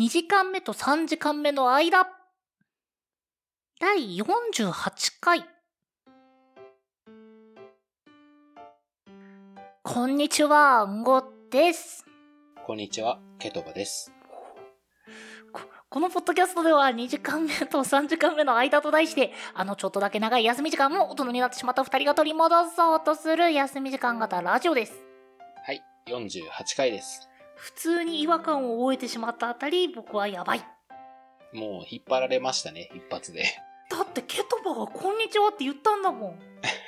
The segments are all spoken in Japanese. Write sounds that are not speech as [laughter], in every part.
2時間目と3時間目の間。第48回。こんにちは、んごです。こんにちは、ケトバです。ここのポッドキャストでは2時間目と3時間目の間と題して、あのちょっとだけ長い休み時間も大人になってしまった2人が取り戻そうとする休み時間型ラジオです。はい、48回です。普通に違和感を覚えてしまったあたり、僕はやばい。もう引っ張られましたね、一発で。だってケトバがこんにちはって言ったんだもん。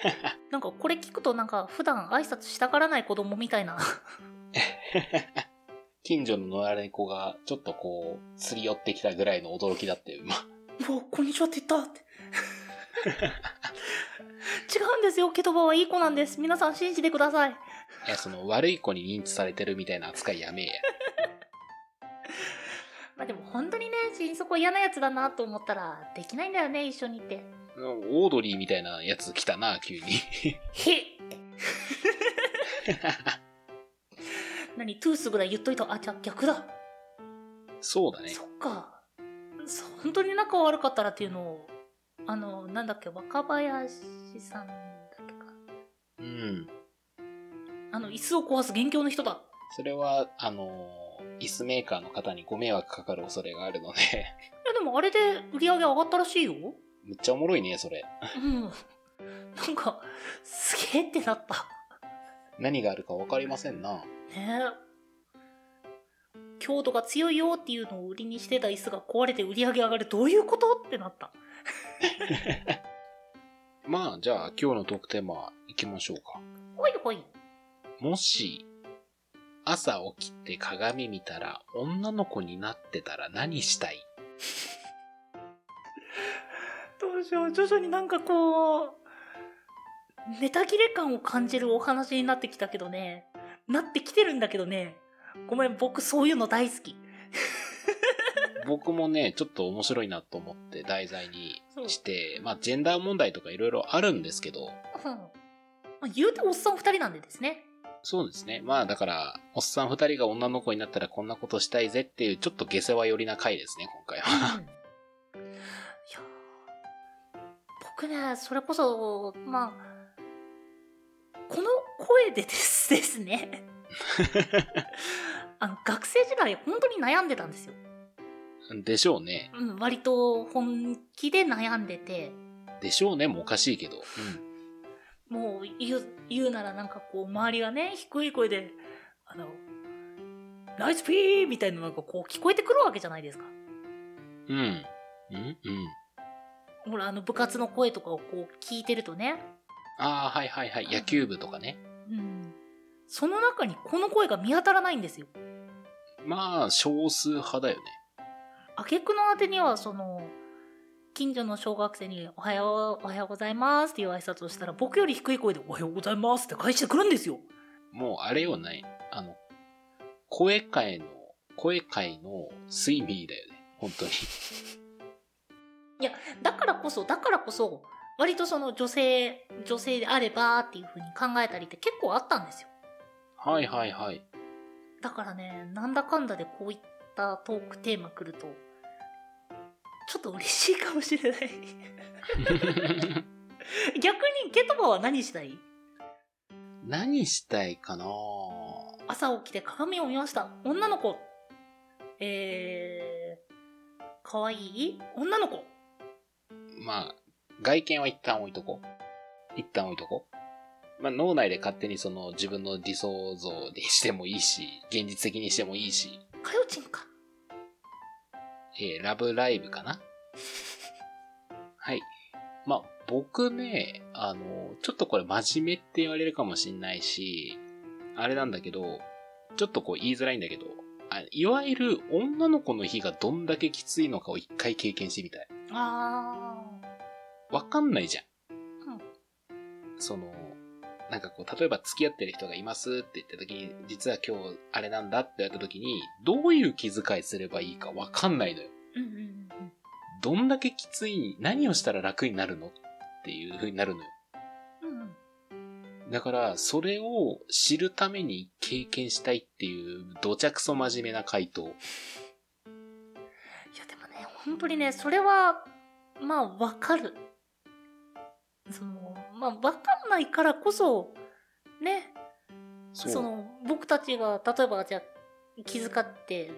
[laughs] なんかこれ聞くとなんか普段挨拶したがらない子供みたいな。[laughs] 近所の野良猫がちょっとこう、すり寄ってきたぐらいの驚きだったよ、今。うわ、こんにちはって言ったって。[laughs] 違うんですよ、ケトバはいい子なんです。皆さん信じてください。いや、その悪い子に認知されてるみたいな扱いやめえや。[laughs] まあでも本当にね、心底嫌なやつだなと思ったらできないんだよね、一緒にいて。オードリーみたいなやつ来たな、急に。へっ何、トゥースぐらい言っといた。あ、じゃあ逆だ。そうだね。そっか。本当に仲悪かったらっていうのを、あの、なんだっけ、若林さんだっけか。うん。あの、椅子を壊す元凶の人だ。それは、あのー、椅子メーカーの方にご迷惑かかる恐れがあるので、[laughs] いや、でもあれで売り上げ上がったらしいよ。むっちゃおもろいね、それ。うん。なんか、すげえってなった。何があるかわかりませんな。ねえ。強度が強いよっていうのを売りにしてた椅子が壊れて売り上げ上がる。どういうことってなった。[laughs] まあ、じゃあ今日のトークテーマ行きましょうか。ほいほい。もし、朝起きて鏡見たら女の子になってたら何したい？[laughs] どうしよう。徐々になんかこう、ネタ切れ感を感じるお話になってきたけどね。なってきてるんだけどね。ごめん、僕そういうの大好き。[laughs] [laughs] 僕もね、ちょっと面白いなと思って題材にして、まあ、ジェンダー問題とかいろいろあるんですけど、うん。まあ、言うておっさん二人なんでですね。そうですね。まあ、だから、おっさん二人が女の子になったらこんなことしたいぜっていう、ちょっと下世話寄りな回ですね、今回は。うんいや僕ねそれこそまあこの声でですですね [laughs] あの学生時代本当に悩んでたんですよ、でしょうね。うん、割と本気で悩んでてでしょうねもおかしいけど。もう言う言うならなんかこう周りがね低い声であのナイスピーみたいなのがこう聞こえてくるわけじゃないですかうん。うん。うんうん。ほらあの部活の声とかをこう聞いてるとねああ、はいはいはい。野球部とかね。うんその中にこの声が見当たらないんですよ。まあ、少数派だよね。挙句の果てには、その、近所の小学生に、おはよう、おはようございますっていう挨拶をしたら、僕より低い声で、おはようございますって返してくるんですよ。もうあれよね。あの、声界の、声界の睡眠だよね。本当に。いや、だからこそ、だからこそ、割とその女性、女性であればっていう風に考えたりって結構あったんですよ。はいはいはい。だからね、なんだかんだでこういったトークテーマ来ると、ちょっと嬉しいかもしれない。[laughs] 逆にケトバは何したい？何したいかな？朝起きて鏡を見ました。女の子。えー、かわいい？女の子。まあ、外見は一旦置いとこう。一旦置いとこう。まあ、脳内で勝手にその自分の理想像にしてもいいし、現実的にしてもいいし、かよちんか。えーラブライブかな？[laughs] はい。まあ、僕ね、あの、ちょっとこれ真面目って言われるかもしんないし、あれなんだけど、ちょっとこう言いづらいんだけど、あいわゆる女の子の日がどんだけきついのかを一回経験してみたい。あわかんないじゃん。うんその、なんかこう、例えば付き合ってる人がいますって言った時に、実は今日あれなんだって言われた時に、どういう気遣いすればいいかわかんないのよ。ー。うんうんうんどんだけきつい、何をしたら楽になるのっていう風になるのよ。うん。うんだから、それを知るために経験したいっていう、どちゃくそ真面目な回答。本当にね、それは、まあ、わかる。その、まあ、わかんないからこそ、ね、その、僕たちが、例えば、じゃあ気遣って、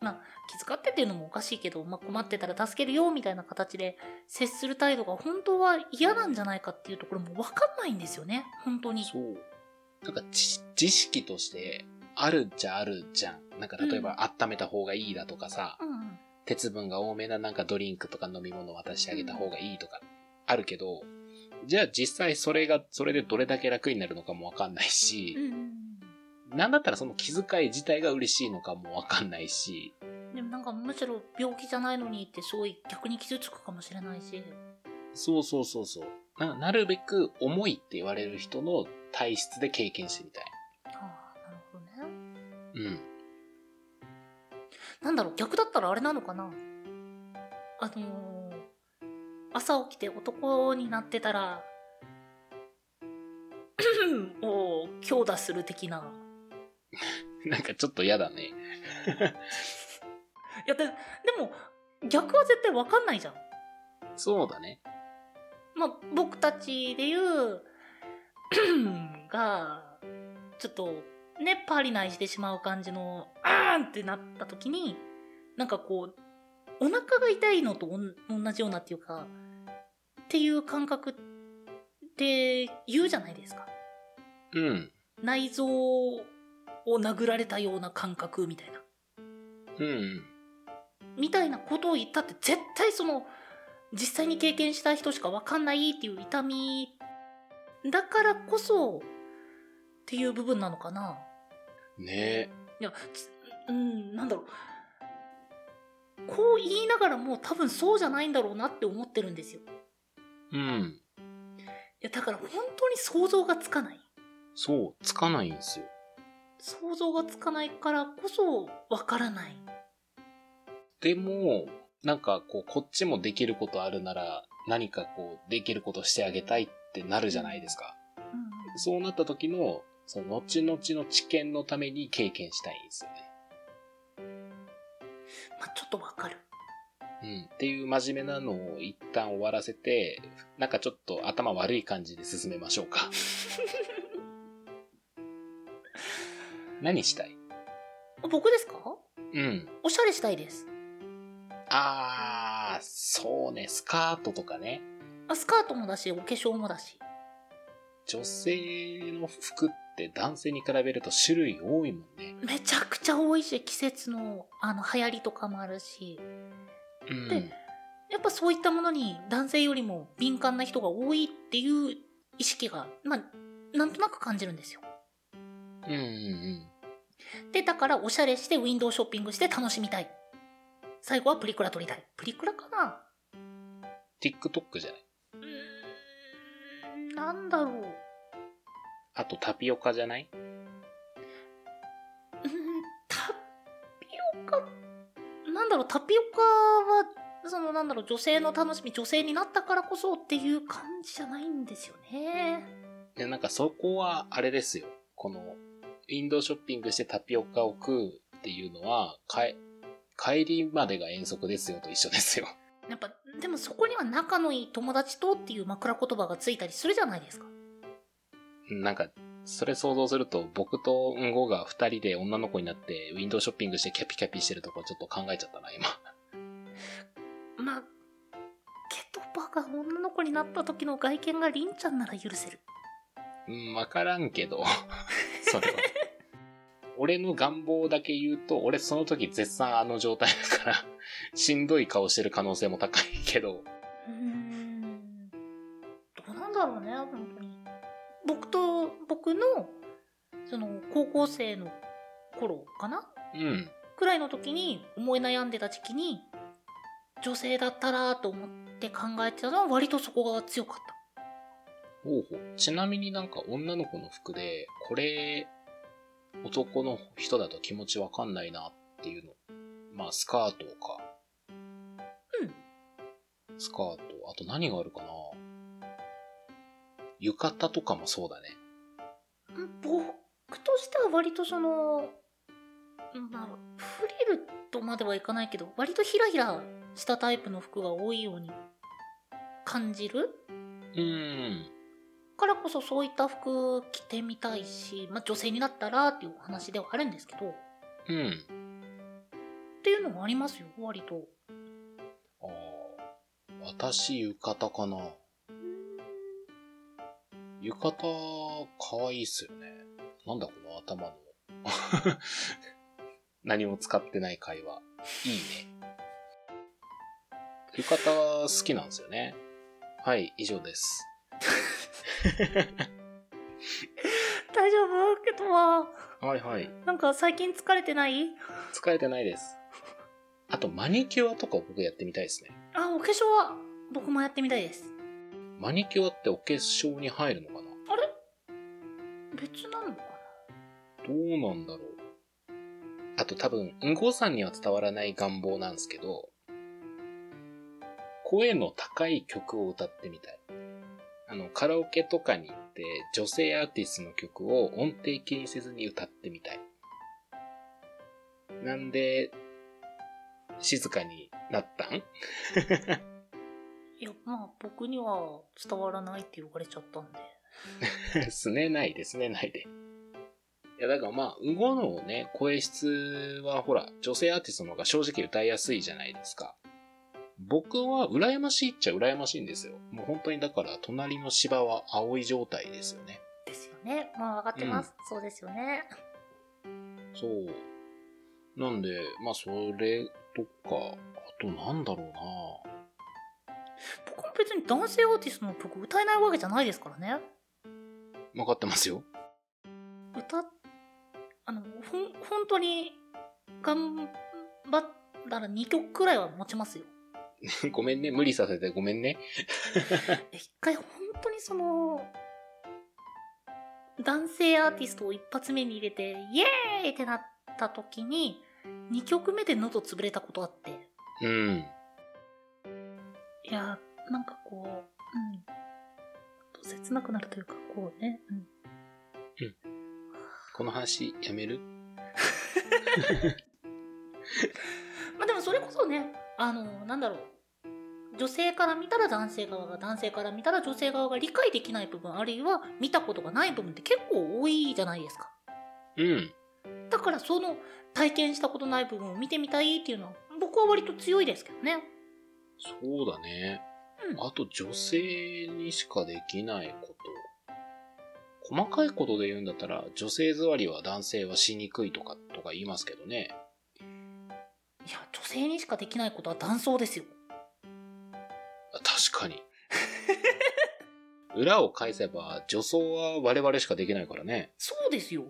まあ、気遣ってっていうのもおかしいけど、まあ、困ってたら助けるよ、みたいな形で接する態度が本当は嫌なんじゃないかっていうところもわかんないんですよね。本当に。そう。なんか知、知識として、あるっちゃあるじゃん。なんか、例えば、温めた方がいいだとかさ、うんうん。鉄分が多めななんかドリンクとか飲み物を渡してあげた方がいいとか、あるけど、じゃあ実際それが、それでどれだけ楽になるのかもわかんないしう、んなんだったらその気遣い自体が嬉しいのかもわかんないし、うん。でもなんかむしろ病気じゃないのにってすごい逆に傷つくかもしれないし。そうそうそうそう。ななるべく重いって言われる人の体質で経験してみたい。ああ、なるほどね。うん。なんだろう、逆だったらあれなのかな？あのー、朝起きて男になってたら、[clears throat] を強打する的な。なんかちょっと嫌だね。[laughs] いや、で、でも、逆は絶対わかんないじゃん。そうだね。まあ、僕たちで言う、[clears throat] が、ちょっと、ね、パーリナイしてしまう感じの、あーんってなった時に、なんかこう、お腹が痛いのと同じようなっていうか、っていう感覚って言うじゃないですか。うん。内臓を殴られたような感覚みたいな。うん。みたいなことを言ったって絶対その実際に経験した人しか分かんないっていう痛みだからこそっていう部分なのかなねいやつうんなんだろうこう言いながらも多分そうじゃないんだろうなって思ってるんですよいうん。やだから本当に想像がつかないそう、つかないんですよ。想像がつかないからこそ分からないでも、なんかこう、こっちもできることあるなら、何かこう、できることしてあげたいってなるじゃないですか。うんそうなった時の、その後々の知見のために経験したいんですよね。まあちょっと分かるうん。っていう真面目なのを一旦終わらせて、なんかちょっと頭悪い感じで進めましょうか。[laughs] 何したい？僕ですか？うん。おしゃれしたいですあー、そうね、スカートとかね。あスカートもだしお化粧もだし女性の服って男性に比べると種類多いもんね。めちゃくちゃ多いし季節のあの流行りとかもあるし。うん。でやっぱそういったものに男性よりも敏感な人が多いっていう意識がまあなんとなく感じるんですよ。うんうんうん。でだからおしゃれしてウィンドウショッピングして楽しみたい。最後はプリクラ撮りたい。プリクラかな？TikTok じゃない？うーんなんだろううあとタピオカじゃない？タピオカなんだろうタピオカはそのなんだろう女性の楽しみ女性になったからこそっていう感じじゃないんですよねで、なんかそこはあれですよ。この、ウィンドウショッピングしてタピオカを食うっていうのは、帰りまでが遠足ですよと一緒ですよ。やっぱでもそこには仲のいい友達とっていう枕言葉がついたりするじゃないですかなんか、それ想像すると、僕とうんごが二人で女の子になって、ウィンドウショッピングしてキャピキャピしてるとこちょっと考えちゃったな、今。[laughs] まあケトバが女の子になった時の外見がリンちゃんなら許せるうん、わからんけど、[laughs] それは。俺の願望だけ言うと、俺その時絶賛あの状態だから、[laughs] しんどい顔してる可能性も高いけど、うーんどうなんだろうね僕と僕のその高校生の頃かな？うん。くらいの時に思い悩んでた時期に女性だったらと思って考えてたのは割とそこが強かったほうほう。ちなみになんか女の子の服で、これ、男の人だと気持ちわかんないなっていうの。まあ、スカートか。うん。スカート。あと何があるかな？浴衣とかもそうだね。僕としては割とそのなんだろうフリるとまではいかないけど、割とヒラヒラしたタイプの服が多いように感じるうん。からこそそういった服着てみたいし、まあ女性になったらっていうお話ではあるんですけど、うん。っていうのもありますよ、割と。ああ。私、浴衣かな。浴衣、かわいいっすよね。なんだこの頭の。[laughs] 何も使ってない会話。いいね。浴衣好きなんですよね。はい、以上です。[laughs] 大丈夫？けどは、はいはい。なんか最近疲れてない？疲れてないです。あと、マニキュアとか僕やってみたいですね。あ、お化粧は僕もやってみたいです。マニキュアってお化粧に入るのかな？あれ？別なのかどうなんだろう。あと多分、うんごさんには伝わらない願望なんですけど、声の高い曲を歌ってみたい。あの、カラオケとかに行って、女性アーティストの曲を音程気にせずに歌ってみたい。なんで、静かになったん？な [laughs] いや、まあ僕には伝わらないって言われちゃったんで。[laughs] すねないで、すねないで。いや、だからまあ、うんごのね、声質はほら、女性アーティストの方が正直歌いやすいじゃないですか。僕は羨ましいっちゃ羨ましいんですよ。もう本当にだから、隣の芝は青い状態ですよね。ですよね。まあ分かってます。そうですよね。そう。なんで、まあ、それとか、あとなんだろうな僕も別に男性アーティストの曲歌えないわけじゃないですからね。分かってますよ。歌、あの、ほん、本当に頑張ったら2曲くらいは持ちますよ。[laughs] ごめんね。無理させてごめんね。[laughs] 一回本当にその、男性アーティストを一発目に入れて、イエーイってなった時に、2曲目で喉潰れたことあって。うん。いや、なんかこう、うん。と切なくなるというか、こうね、うん。この話やめる？[laughs] まあでもそれこそね、あの、なんだろう。女性から見たら男性側が、男性から見たら女性側が理解できない部分、あるいは見たことがない部分って結構多いじゃないですか。うん。だからその体験したことない部分を見てみたいっていうのは僕は割と強いですけどね。そうだね。うんあと女性にしかできないこと。細かいことで言うんだったら、女性座りは男性はしにくいとか、とか言いますけどね。いや、女性にしかできないことは男装ですよ。確かに。[laughs] 裏を返せば、女装は我々しかできないからね。そうですよ。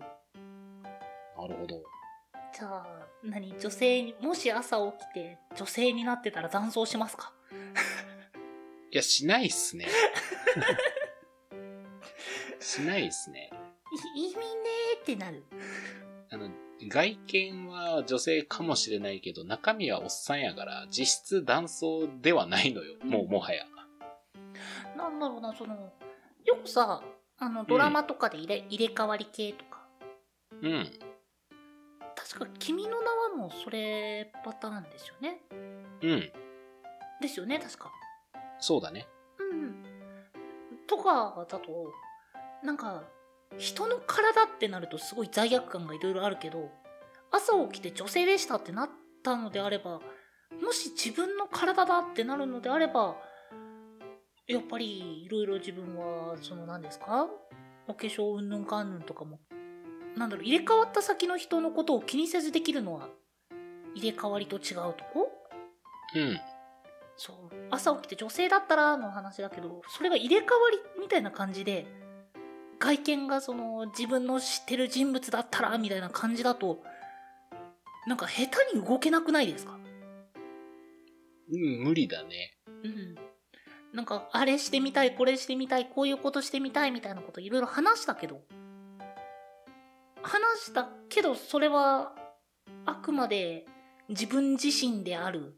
なるほど。じゃあ、何女性に、もし朝起きて女性になってたら男装しますか？[laughs] いや、しないっすね。[laughs] しないっすね。い意味ねーってなる。あの、外見は女性かもしれないけど、中身はおっさんやから、実質男装ではないのよ。もう、もはや。なんだろうな、その、よくさ、あの、ドラマとかで入れ,、入れ替わり系とか。うん。確か、君の名はもうそれパターンですよね。うん。ですよね、確か。そうだね。うん。とかだと、なんか、人の体ってなるとすごい罪悪感がいろいろあるけど、朝起きて女性でしたってなったのであれば、もし自分の体だってなるのであれば、やっぱりいろいろ自分は、その何ですか？お化粧うんぬんかんぬんとかも、なんだろう、入れ替わった先の人のことを気にせずできるのは、入れ替わりと違うとこ？うん。そう朝起きて女性だったらの話だけどそれが入れ替わりみたいな感じで外見がその自分の知ってる人物だったらみたいな感じだとなんか下手に動けなくないですか？うん、無理だね。うんなんかあれしてみたいこれしてみたいこういうことしてみたいみたいなこといろいろ話したけど話したけどそれはあくまで自分自身である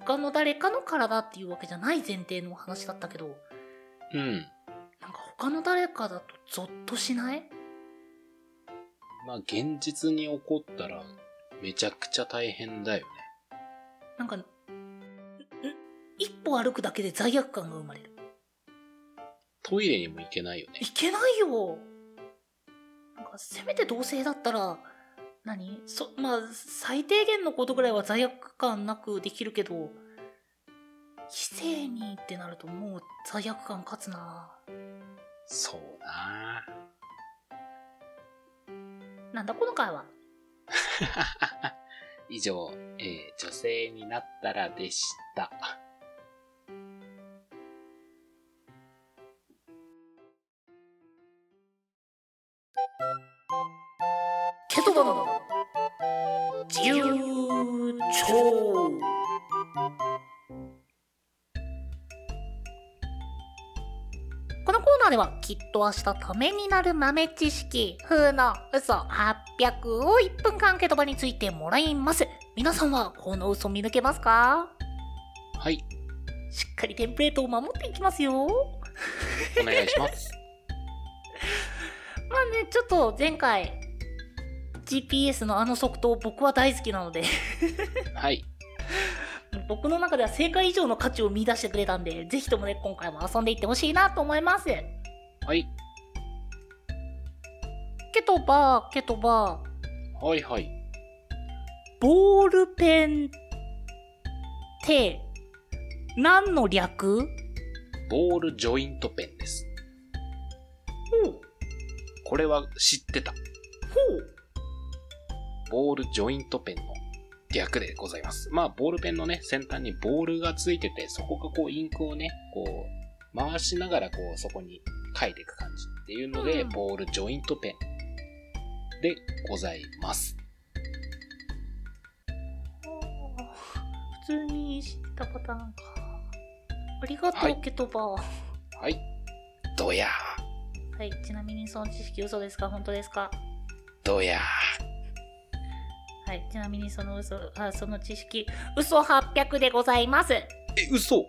他の誰かの体っていうわけじゃない前提の話だったけどうん。なんか他の誰かだとゾッとしない？まあ、現実に起こったら、めちゃくちゃ大変だよね。なんか、一歩歩くだけで罪悪感が生まれる。トイレにも行けないよね。いけないよせめて同性だったら、何？そ、まあ、最低限のことぐらいは罪悪感なくできるけど、異性にってなるともう罪悪感勝つなそうななんだこの会話。[laughs] 以上、えー女性になったらでした。ケトバの。自由帳このコーナーではきっと明日ためになる豆知識風の嘘800を1分間ケトバについてもらいます。皆さんはこの嘘見抜けますか？はい、しっかりテンプレートを守っていきますよ。お願いします。[laughs] まあねちょっと前回 GPS のあの速度僕は大好きなのではい、僕の中では正解以上の価値を見出してくれたんで、ぜひともね、今回も遊んでいってほしいなと思います。はい、ケトバー、ケトバー、はい、はい。ボールペンって、何の略？ボールジョイントペンです。ほう、これは知ってた。ほう。ボールジョイントペンの略でございます。まあ、ボールペンのね、先端にボールがついてて、そこがこう、インクをね、こう、回しながらこう、そこに書いていく感じっていうので、うんボールジョイントペンでございます。普通に知ったパターンか。ありがとう、はいケトバー。はい。どやはい、ちなみにその知識嘘ですか？本当ですか？ー、どやはい、ちなみにその嘘、あ、その知識、嘘800でございます。ー。え、嘘？やっ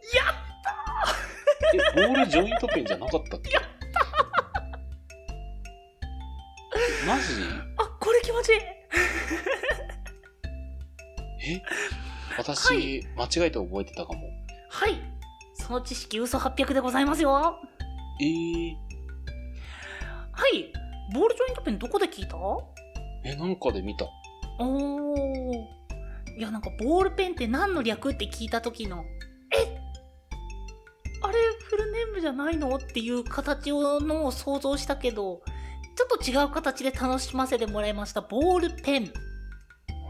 たーえ、ボールジョイントペンじゃなかったっけ？やったマジ？あ、これ気持ちいい。[laughs] え？私、間違えて覚えてたかも。はい。その知識嘘800でございますよ。はえー、い。ボールジョイントペンどこで聞いた？え、なんかで見た。おー。いや、なんかボールペンって何の略って聞いた時の、え？あれフルネームじゃないの？っていう形をのを想像したけど、ちょっと違う形で楽しませてもらいました。ボールペン。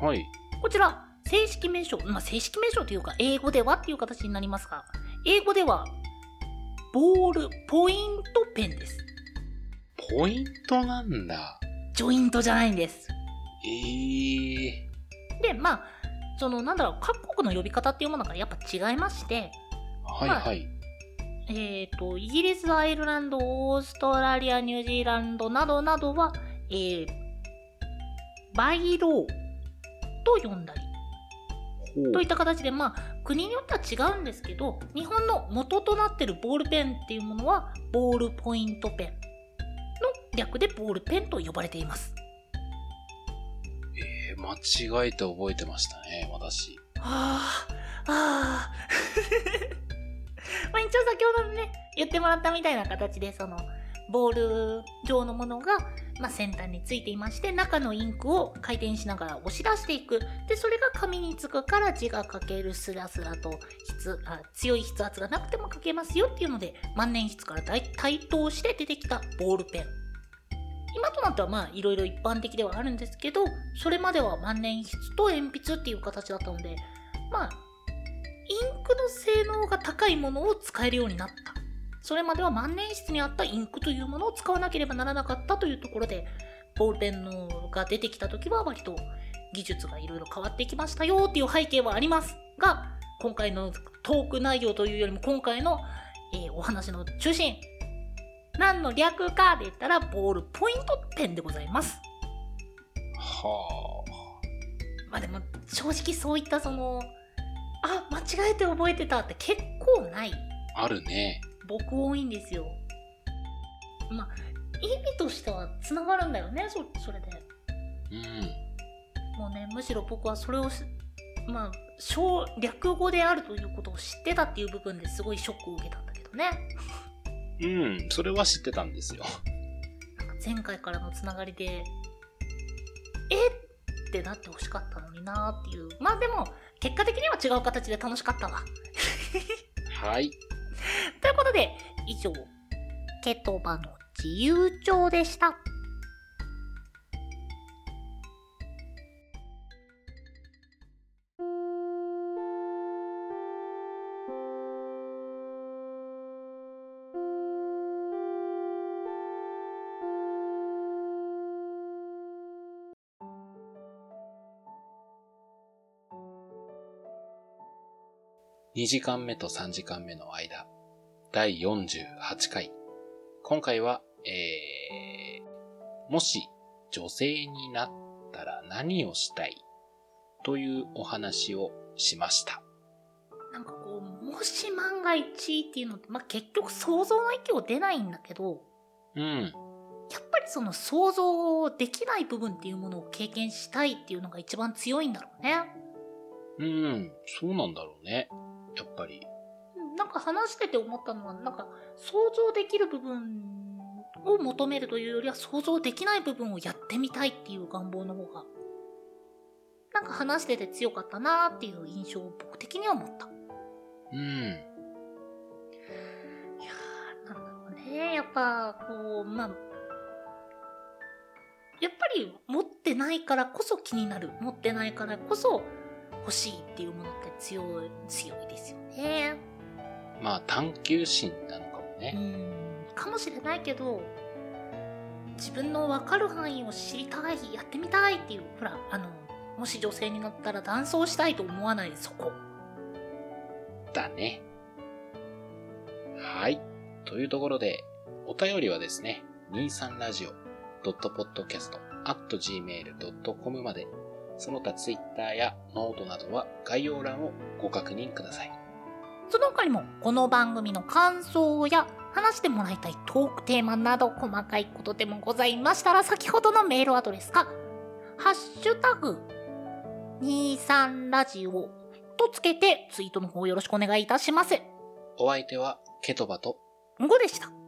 はい。こちら、正式名称、まあ、正式名称というか、英語ではっていう形になりますが、英語では、ボール、ポイントペンです。ポイントなんだ。ジョイントじゃないんです。えー。で、まあ、その、なんだろう、各国の呼び方っていうものがやっぱ違いまして、まあはいはい。えっ、と、イギリス、アイルランド、オーストラリア、ニュージーランドなどなどは、えー、バイローと呼んだり、といった形で、まあ、国によっては違うんですけど、日本の元となってるボールペンっていうものは、ボールポイントペンの略でボールペンと呼ばれています。間違えて覚えてましたね、私。ああ、ああ。[laughs] まあ一応先ほどね、言ってもらったみたいな形で、その、ボール状のものが、まあ、先端についていまして、中のインクを回転しながら押し出していく。で、それが紙につくから字が書けるスラスラと筆あ、強い筆圧がなくても書けますよっていうので、万年筆から大対等して出てきたボールペン。今となってはまあいろいろ一般的ではあるんですけど、それまでは万年筆と鉛筆っていう形だったので、まあ、インクの性能が高いものを使えるようになった。それまでは万年筆にあったインクというものを使わなければならなかったというところで、ボールペンのが出てきた時は割と技術がいろいろ変わってきましたよっていう背景はありますが、今回のトーク内容というよりも今回の、えーお話の中心、何の略かで言ったらボールポイントペンでございます。はまあでも正直そういったその、あ、間違えて覚えてたって結構ない。あ。あるね。僕多いんですよ。まあ、意味としては繋がるんだよね、そそれで。うん。もうね、むしろ僕はそれをし、まあ、小略語であるということを知ってたっていう部分ですごいショックを受けたんだけどね。うん、それは知ってたんですよ。前回からのつながりで、え？ってなってほしかったのになーっていう。まあでも、結果的には違う形で楽しかったわ。はい。[laughs] ということで、以上、ケトバの自由帳でした。2時間目と3時間目の間、第48回。今回は、えー、もし女性になったら何をしたい？というお話をしました。なんかこう、もし万が一っていうのって、まあ、結局想像の域を出ないんだけど、うん。やっぱりその想像できない部分っていうものを経験したいっていうのが一番強いんだろうね。うん、そうなんだろうね。やっぱり。うんなんか話してて思ったのは、なんか想像できる部分を求めるというよりは想像できない部分をやってみたいっていう願望の方が、なんか話してて強かったなーっていう印象を僕的には持った。うん。いやー、なんだろうね。やっぱ、こう、まあ、やっぱり持ってないからこそ気になる。持ってないからこそ欲しいっていうものって強い、強いですよね。まあ、探求心なのかもうね。ん、かもしれないけど、自分の分かる範囲を知りたい、やってみたいっていう、ほら、あの、もし女性になったら男装したいと思わないそこ。だね。はい。というところで、お便りはですね、23radio.podcast.gmail.com まで、その他ツイッターやノートなどは概要欄をご確認ください。その他にも、この番組の感想や話してもらいたいトークテーマなど細かいことでもございましたら、先ほどのメールアドレスか、ハッシュタグ、23ラジオとつけてツイートの方よろしくお願いいたします。お相手はケトバと5でした。